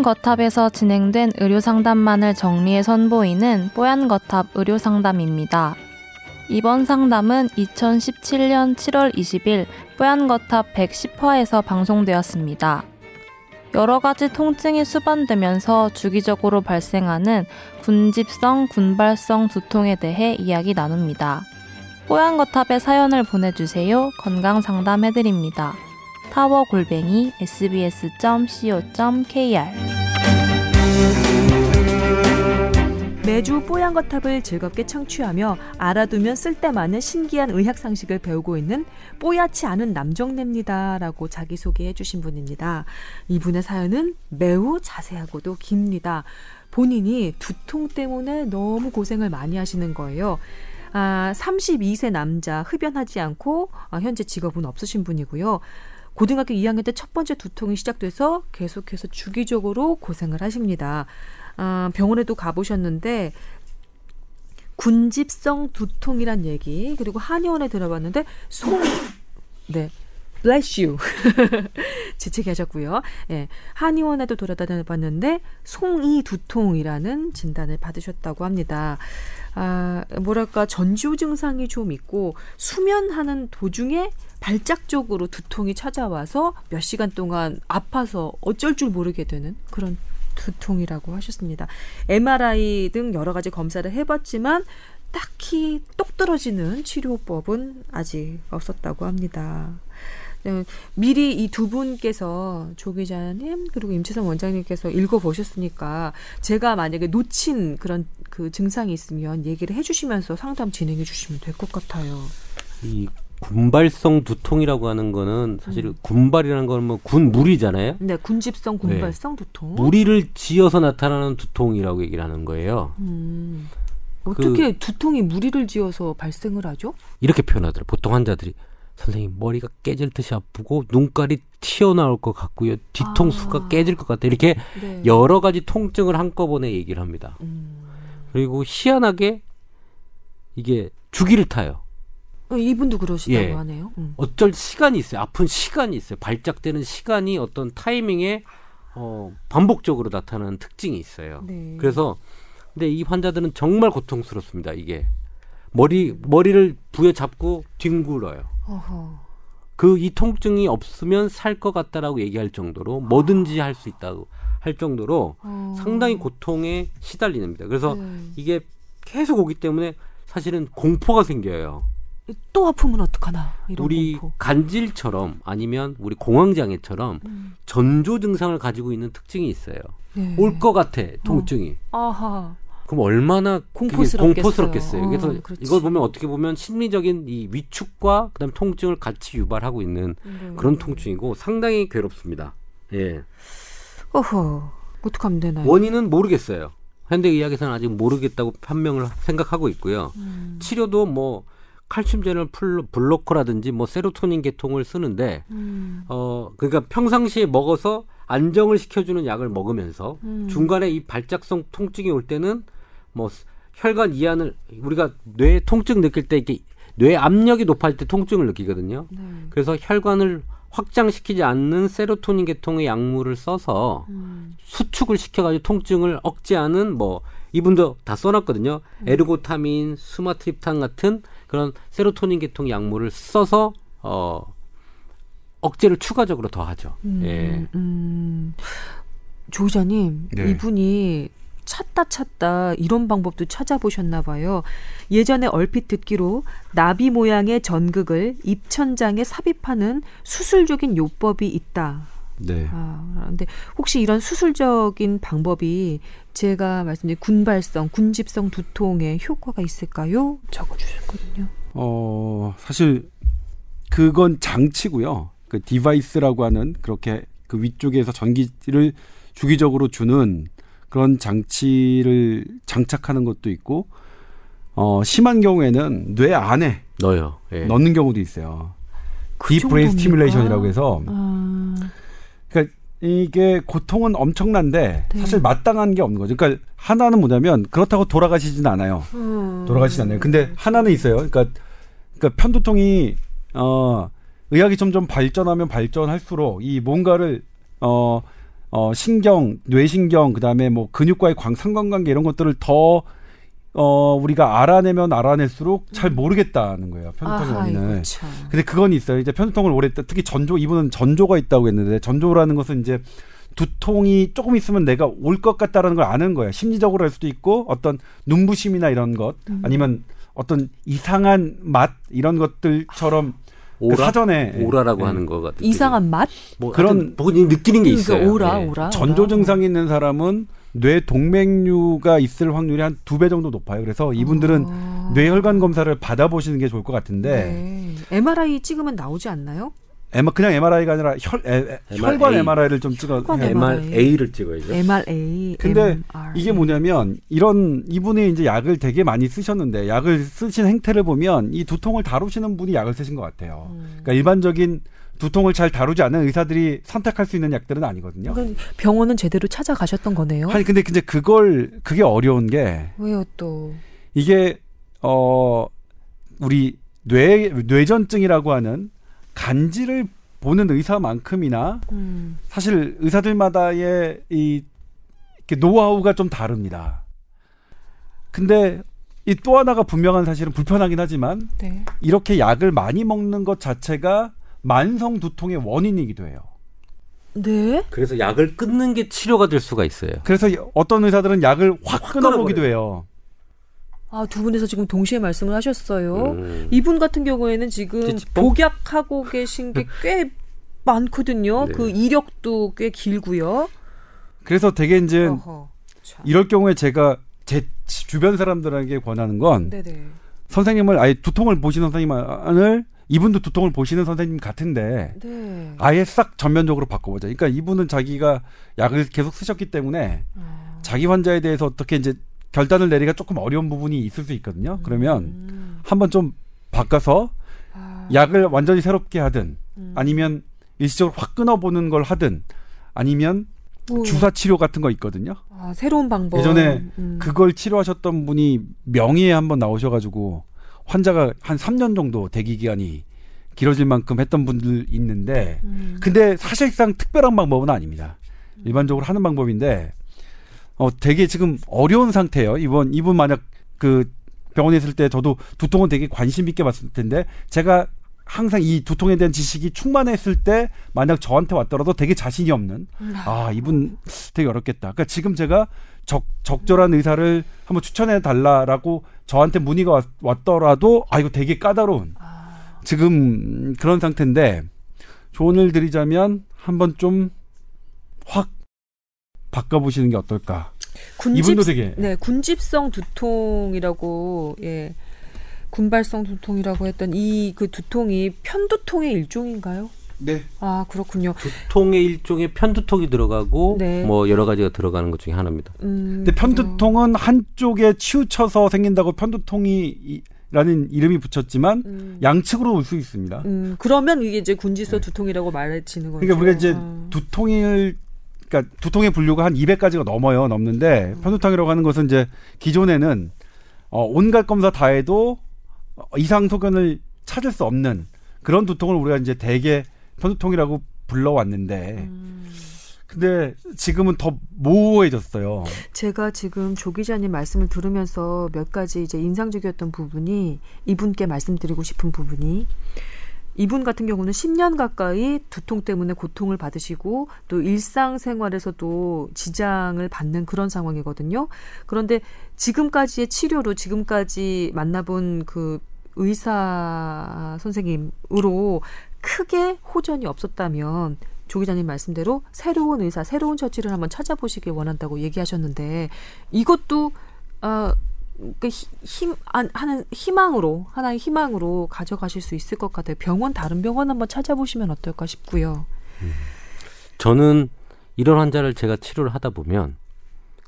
뽀얀 거탑에서 진행된 의료 상담만을 정리해 선보이는 뽀얀 거탑 의료 상담입니다. 이번 상담은 2017년 7월 20일 뽀얀 거탑 110화에서 방송되었습니다. 여러 가지 통증이 수반되면서 주기적으로 발생하는 군집성, 군발성 두통에 대해 이야기 나눕니다. 뽀얀 거탑에 사연을 보내주세요. 건강 상담해드립니다. 타워 골뱅이 sbs.co.kr 매주 뽀얀 거탑을 즐겁게 청취하며 알아두면 쓸데 많은 신기한 의학 상식을 배우고 있는 뽀얗지 않은 남정네입니다라고 자기소개해 주신 분입니다. 이분의 사연은 매우 자세하고도 깁니다. 본인이 두통 때문에 너무 고생을 많이 하시는 거예요. 아, 32세 남자 흡연하지 않고 아, 현재 직업은 없으신 분이고요. 고등학교 2학년 때 첫 번째 두통이 시작돼서 계속해서 주기적으로 고생을 하십니다. 아, 병원에도 가보셨는데 군집성 두통이란 얘기 그리고 한의원에 들어봤는데 송 네. bless you. 재채기하셨고요. 예. 한의원에도 돌아다녀 봤는데 송이 두통이라는 진단을 받으셨다고 합니다. 아, 뭐랄까 전조 증상이 좀 있고 수면하는 도중에 발작적으로 두통이 찾아와서 몇 시간 동안 아파서 어쩔 줄 모르게 되는 그런 두통이라고 하셨습니다. MRI 등 여러 가지 검사를 해봤지만 딱히 똑 떨어지는 치료법은 아직 없었다고 합니다. 네, 미리 이 두 분께서 조 기자님 그리고 임채선 원장님께서 읽어보셨으니까 제가 만약에 놓친 그런 그 증상이 있으면 얘기를 해주시면서 상담 진행해 주시면 될 것 같아요. 이 군발성 두통이라고 하는 거는 사실 음. 군발이라는 건 뭐 군물이잖아요. 네, 군집성 네. 군발성 네. 두통. 무리를 지어서 나타나는 두통이라고 얘기를 하는 거예요. 음. 어떻게 그, 두통이 무리를 지어서 발생을 하죠? 이렇게 표현하더라고요. 보통 환자들이 선생님 머리가 깨질 듯이 아프고 눈깔이 튀어나올 것 같고요. 뒤통수가 아. 깨질 것 같다. 이렇게 네. 여러 가지 통증을 한꺼번에 얘기를 합니다. 음. 그리고 희한하게 이게 주기를 타요. 어, 이분도 그러시다고 예. 하네요. 음. 어쩔 시간이 있어요. 아픈 시간이 있어요. 발작되는 시간이 어떤 타이밍에 어, 반복적으로 나타나는 특징이 있어요. 네. 그래서 근데 이 환자들은 정말 고통스럽습니다. 이게 머리 머리를 부여 잡고 뒹굴어요. 그 이 통증이 없으면 살 것 같다라고 얘기할 정도로 뭐든지 할수 있다고 할 정도로 어. 상당히 고통에 시달리는니다 그래서 네. 이게 계속 오기 때문에 사실은 공포가 생겨요. 또 아프면 어떡하나 우리 공포. 간질처럼 아니면 우리 공황장애처럼 음. 전조 증상을 가지고 있는 특징이 있어요. 네. 올것 같아 통증이. 어. 아하. 그럼 얼마나 공포스럽겠어요. 공포스럽겠어요. 그래서 어, 이걸 보면 어떻게 보면 심리적인 이 위축과 그다음 통증을 같이 유발하고 있는 네. 그런 통증이고 상당히 괴롭습니다. 예. 어허. 어떻게 하면 되나요? 원인은 모르겠어요. 현대의학에서는 아직 모르겠다고 판명을 생각하고 있고요. 음. 치료도 뭐 칼슘 제널 블로커라든지 뭐 세로토닌 계통을 쓰는데 음. 어 그러니까 평상시에 먹어서 안정을 시켜주는 약을 먹으면서 음. 중간에 이 발작성 통증이 올 때는 뭐 혈관 이완을 우리가 뇌 통증 느낄 때 이렇게 뇌 압력이 높아질 때 통증을 느끼거든요. 네. 그래서 혈관을 확장시키지 않는 세로토닌 계통의 약물을 써서 음. 수축을 시켜가지고 통증을 억제하는 뭐 이분도 다 써놨거든요. 음. 에르고타민, 수마트립탄 같은 그런 세로토닌 계통 약물을 써서 어 억제를 추가적으로 더 하죠. 음, 예. 음. 조 기자님, 네. 이분이 찾다 찾다 이런 방법도 찾아보셨나 봐요. 예전에 얼핏 듣기로 나비 모양의 전극을 입천장에 삽입하는 수술적인 요법이 있다. 네. 아, 근데 혹시 이런 수술적인 방법이 제가 말씀드린 군발성, 군집성 두통에 효과가 있을까요? 적어 주셨거든요. 어, 사실 그건 장치고요. 그 device라고 하는 그렇게 그 위쪽에서 전기를 주기적으로 주는 그런 장치를 장착하는 것도 있고 어 심한 경우에는 뇌 안에 넣어요. 예. 넣는 경우도 있어요. 그 deep brain stimulation이라고 해서 아... 그러니까 이게 고통은 엄청난데 네. 사실 마땅한 게 없는 거죠. 그러니까 하나는 뭐냐면 그렇다고 돌아가시진 않아요. 음... 돌아가시지 않아요. 근데 하나는 있어요. 그러니까 그러니까 편두통이 어 의학이 점점 발전하면 발전할수록 이 뭔가를 어 어 신경, 뇌신경 그다음에 뭐 근육과의 광 상관관계 이런 것들을 더 어, 우리가 알아내면 알아낼수록 잘 모르겠다는 거예요. 편두통의 원인을. 이거 참. 근데 그건 있어요. 이제 편두통을 오래. 특히 전조, 이분은 전조가 있다고 했는데 전조라는 것은 이제 두통이 조금 있으면 내가 올 것 같다라는 걸 아는 거예요. 심리적으로 할 수도 있고 어떤 눈부심이나 이런 것 아니면 어떤 이상한 맛 이런 것들처럼 그 오라 사전에 오라라고 예. 하는 거 같은 이상한 맛? 뭐 그런- 본인이 느끼는 게 그러니까 있어요. 오라, 예. 오라. 전조. 증상이 있는 사람은 뇌 동맥류가 있을 확률이 한 두 배 정도 높아요. 그래서 이분들은 아. 뇌혈관 검사를 받아보시는 게 좋을 것 같은데 네. MRI 찍으면 나오지 않나요? 에마- 그냥 MRI가 아니라 혈, 에, 에, MRI. 혈관 MRI를 좀 찍어. 혈관. MRA를 찍어야죠. MRA. 근데 MRA. 이게 뭐냐면 이런 이분이 이제 약을 되게 많이 쓰셨는데 약을 쓰신 행태를 보면 이 두통을 다루시는 분이 약을 쓰신 것 같아요. 음. 그러니까 일반적인 두통을 잘 다루지 않는 의사들이 선택할 수 있는 약들은 아니거든요. 그러니까 병원은 제대로 찾아가셨던 거네요. 아니 근데 이제 그걸 그게 어려운 게 왜요 또? 이게 어 우리 뇌 뇌전증이라고 하는 간질을 보는 의사만큼이나 음. 사실 의사들마다의 이 노하우가 좀 다릅니다. 근데 이 또 하나가 분명한 사실은 불편하긴 하지만 네. 이렇게 약을 많이 먹는 것 자체가 만성 두통의 원인이기도 해요. 네. 그래서 약을 끊는 게 치료가 될 수가 있어요. 그래서 이- 어떤 의사들은 약을 확 확 끊어보기도. 해요. 아, 두 분에서 지금 동시에 말씀을 하셨어요. 음. 이분 같은 경우에는 지금? 복약하고 계신 게 꽤 많거든요. 네. 그 이력도 꽤 길고요. 그래서 되게 이제 어허. 참. 이럴 경우에 제가 제 주변 사람들에게 권하는 건 네네. 선생님을 아예 두통을 보시는 선생님을 이분도 두통을 보시는 선생님 같은데 네. 아예 싹 전면적으로 바꿔보자. 그러니까 이분은 자기가 약을 계속 쓰셨기 때문에 아. 자기 환자에 대해서 어떻게 이제 결단을 내리기가 조금 어려운 부분이 있을 수 있거든요. 그러면 음. 한번 좀 바꿔서 아. 약을 완전히 새롭게 하든 음. 아니면 일시적으로 확 끊어보는 걸 하든 아니면 뭐, 주사 치료 같은 거 있거든요. 아, 새로운 방법. 예전에 음. 그걸 치료하셨던 분이 명의에 한번 나오셔가지고 환자가 한 3년 정도 대기 기간이 길어질 만큼 했던 분들 있는데 음. 근데 사실상 특별한 방법은 아닙니다. 일반적으로 하는 방법인데 어 되게 지금 어려운 상태예요. 이번 이분 만약 그 병원에 있을 때 저도 두통은 되게 관심 있게 봤을 텐데 제가 항상 이 두통에 대한 지식이 충만했을 때 만약 저한테 왔더라도 되게 자신이 없는 아 이분 되게 어렵겠다. 그러니까 지금 제가 적, 적절한 의사를 한번 추천해 달라라고 저한테 문의가 왔, 왔더라도 아 이거 되게 까다로운 지금 그런 상태인데 조언을 드리자면 한번 좀 확 바꿔보시는 게 어떨까. 군집, 이분도 되게 네, 군집성 두통이라고 예. 군발성 두통이라고 했던 이 그 두통이 편두통의 일종인가요? 네. 아, 그렇군요. 두통의 일종의 편두통이 들어가고 네. 뭐 여러 가지가 들어가는 것 중에 하나입니다. 음. 근데 편두통은 한쪽에 치우쳐서 생긴다고 편두통이 라는 이름이 붙였지만 음. 양측으로 올 수 있습니다. 음, 그러면 이게 이제 군지성 두통이라고 말해지는 거죠. 그러니까 우리가 이제 아. 두통을 그러니까 두통의 분류가 한 200가지가 넘어요. 넘는데 편두통이라고 하는 것은 이제 기존에는 어, 온갖 검사 다 해도 어, 이상 소견을 찾을 수 없는 그런 두통을 우리가 이제 대개 편두통이라고 불러왔는데 음. 근데 지금은 더 모호해졌어요. 제가 지금 조 기자님 말씀을 들으면서 몇 가지 이제 인상적이었던 부분이 이분께 말씀드리고 싶은 부분이 이분 같은 경우는 10년 가까이 두통 때문에 고통을 받으시고 또 일상생활에서도 지장을 받는 그런 상황이거든요. 그런데 지금까지의 치료로 지금까지 만나본 그 의사 선생님으로 크게 호전이 없었다면 조 기자님 말씀대로 새로운 의사, 새로운 처치를 한번 찾아보시길 원한다고 얘기하셨는데 이것도 어, 그 히- 힘 안- 하는 희망으로 하나의 희망으로 가져가실 수 있을 것 같아요. 병원 다른 병원 한번 찾아보시면 어떨까 싶고요. 저는 이런 환자를 제가 치료를 하다 보면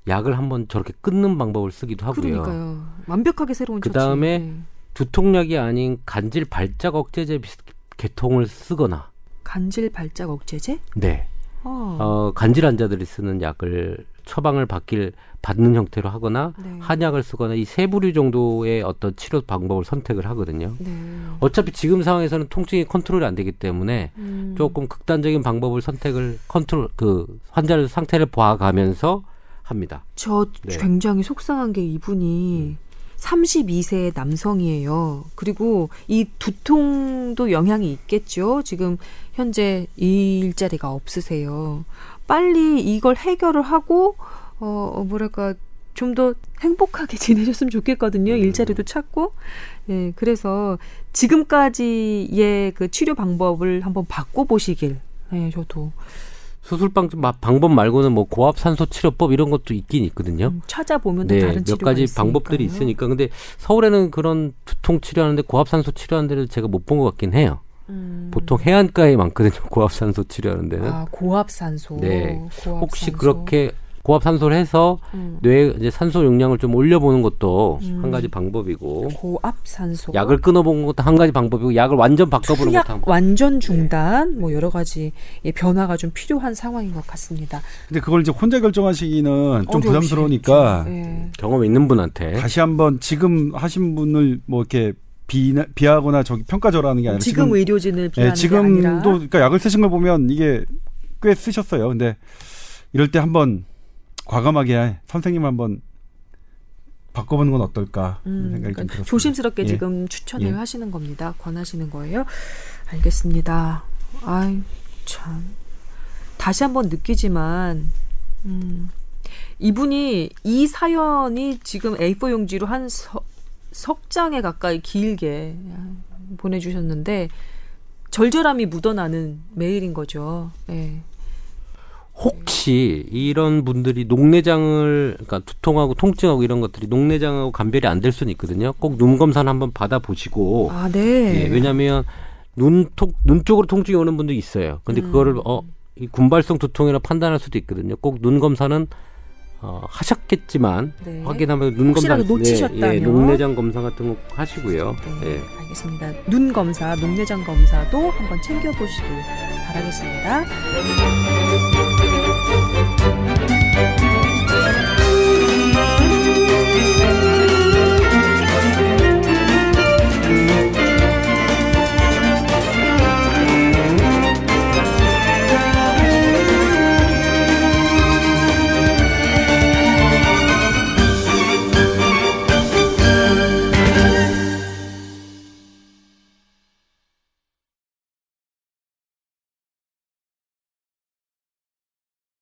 약을 한번 저렇게 끊는 방법을 쓰기도 하고요. 그러니까요. 완벽하게 새로운 처치. 그다음에 네. 두통약이 아닌 간질 발작 억제제 계통을 쓰거나 간질 발작 억제제? 네. 어. 어, 간질 환자들이 쓰는 약을 처방을 받길 받는 형태로 하거나 네. 한약을 쓰거나 이 세 부류 정도의 어떤 치료 방법을 선택을 하거든요. 네. 어차피 지금 상황에서는 통증이 컨트롤이 안 되기 때문에 음. 조금 극단적인 방법을 선택을 컨트롤 그 환자를 상태를 봐가면서 합니다. 저 네. 굉장히 속상한 게 이분이 32세 남성이에요. 그리고 이 두통도 영향이 있겠죠. 지금 현재 일자리가 없으세요. 빨리 이걸 해결을 하고 어 뭐랄까 좀 더 행복하게 지내셨으면 좋겠거든요. 일자리도 찾고. 예, 그래서 지금까지의 그 치료 방법을 한번 바꿔 보시길. 예, 저도 수술방 마- 방법 말고는 뭐 고압 산소 치료법 이런 것도 있긴 있거든요. 음, 찾아보면 또 네, 다른 몇 가지 있으니까요. 방법들이 있으니까. 근데 서울에는 그런 두통 치료하는데 고압 산소 치료하는 데를 제가 못 본 것 같긴 해요. 음. 보통 해안가에 많거든요. 고압 산소 치료하는 데는. 아, 고압산소. 네. 고압산소. 혹시 그렇게 고압 산소를 해서 음. 뇌 이제 산소 용량을 좀 올려보는 것도 음. 한 가지 방법이고 고압 산소. 약을 끊어보는 것도 한 가지 방법이고 약을 완전 바꿔보는 것도 한 네. 완전 중단 뭐 여러 가지 예, 변화가 좀 필요한 상황인 것 같습니다. 근데 그걸 이제 혼자 결정하시기는 좀 어려우시겠죠. 부담스러우니까 예. 경험 있는 분한테 다시 한번 지금 하신 분을 뭐 이렇게 비, 비하거나 저기 평가절하는 게 아니라 지금, 의료진을 비하는 예, 지금도 게 아니라 그러니까 약을 쓰신 걸 보면 이게 꽤 쓰셨어요. 근데 이럴 때 한번 과감하게 선생님 한번 바꿔보는 건 어떨까 음, 생각이 좀 그러니까 들었어요. 조심스럽게 예. 지금 추천을 예. 하시는 겁니다. 권하시는 거예요. 알겠습니다. 아이 참 다시 한번 느끼지만 음, 이분이 이 사연이 지금 A4 용지로 한 석, 석 장에 가까이 길게 보내주셨는데 절절함이 묻어나는 메일인 거죠. 예. 혹시 이런 분들이 녹내장을 그러니까 두통하고 통증하고 이런 것들이 녹내장하고 감별이 안 될 수는 있거든요. 꼭 눈 검사는 한번 받아 보시고 아 네. 예, 왜냐하면 눈통 눈 쪽으로 통증이 오는 분도 있어요. 근데 음. 그거를 어, 이 군발성 두통이라 판단할 수도 있거든요. 꼭 눈 검사는 어, 하셨겠지만 네. 확인하면 눈 검사 놓치셨다면. 예, 예, 녹내장 검사 같은 거 하시고요. 네, 예. 알겠습니다. 눈 검사, 녹내장 검사도 한번 챙겨보시길 바라겠습니다.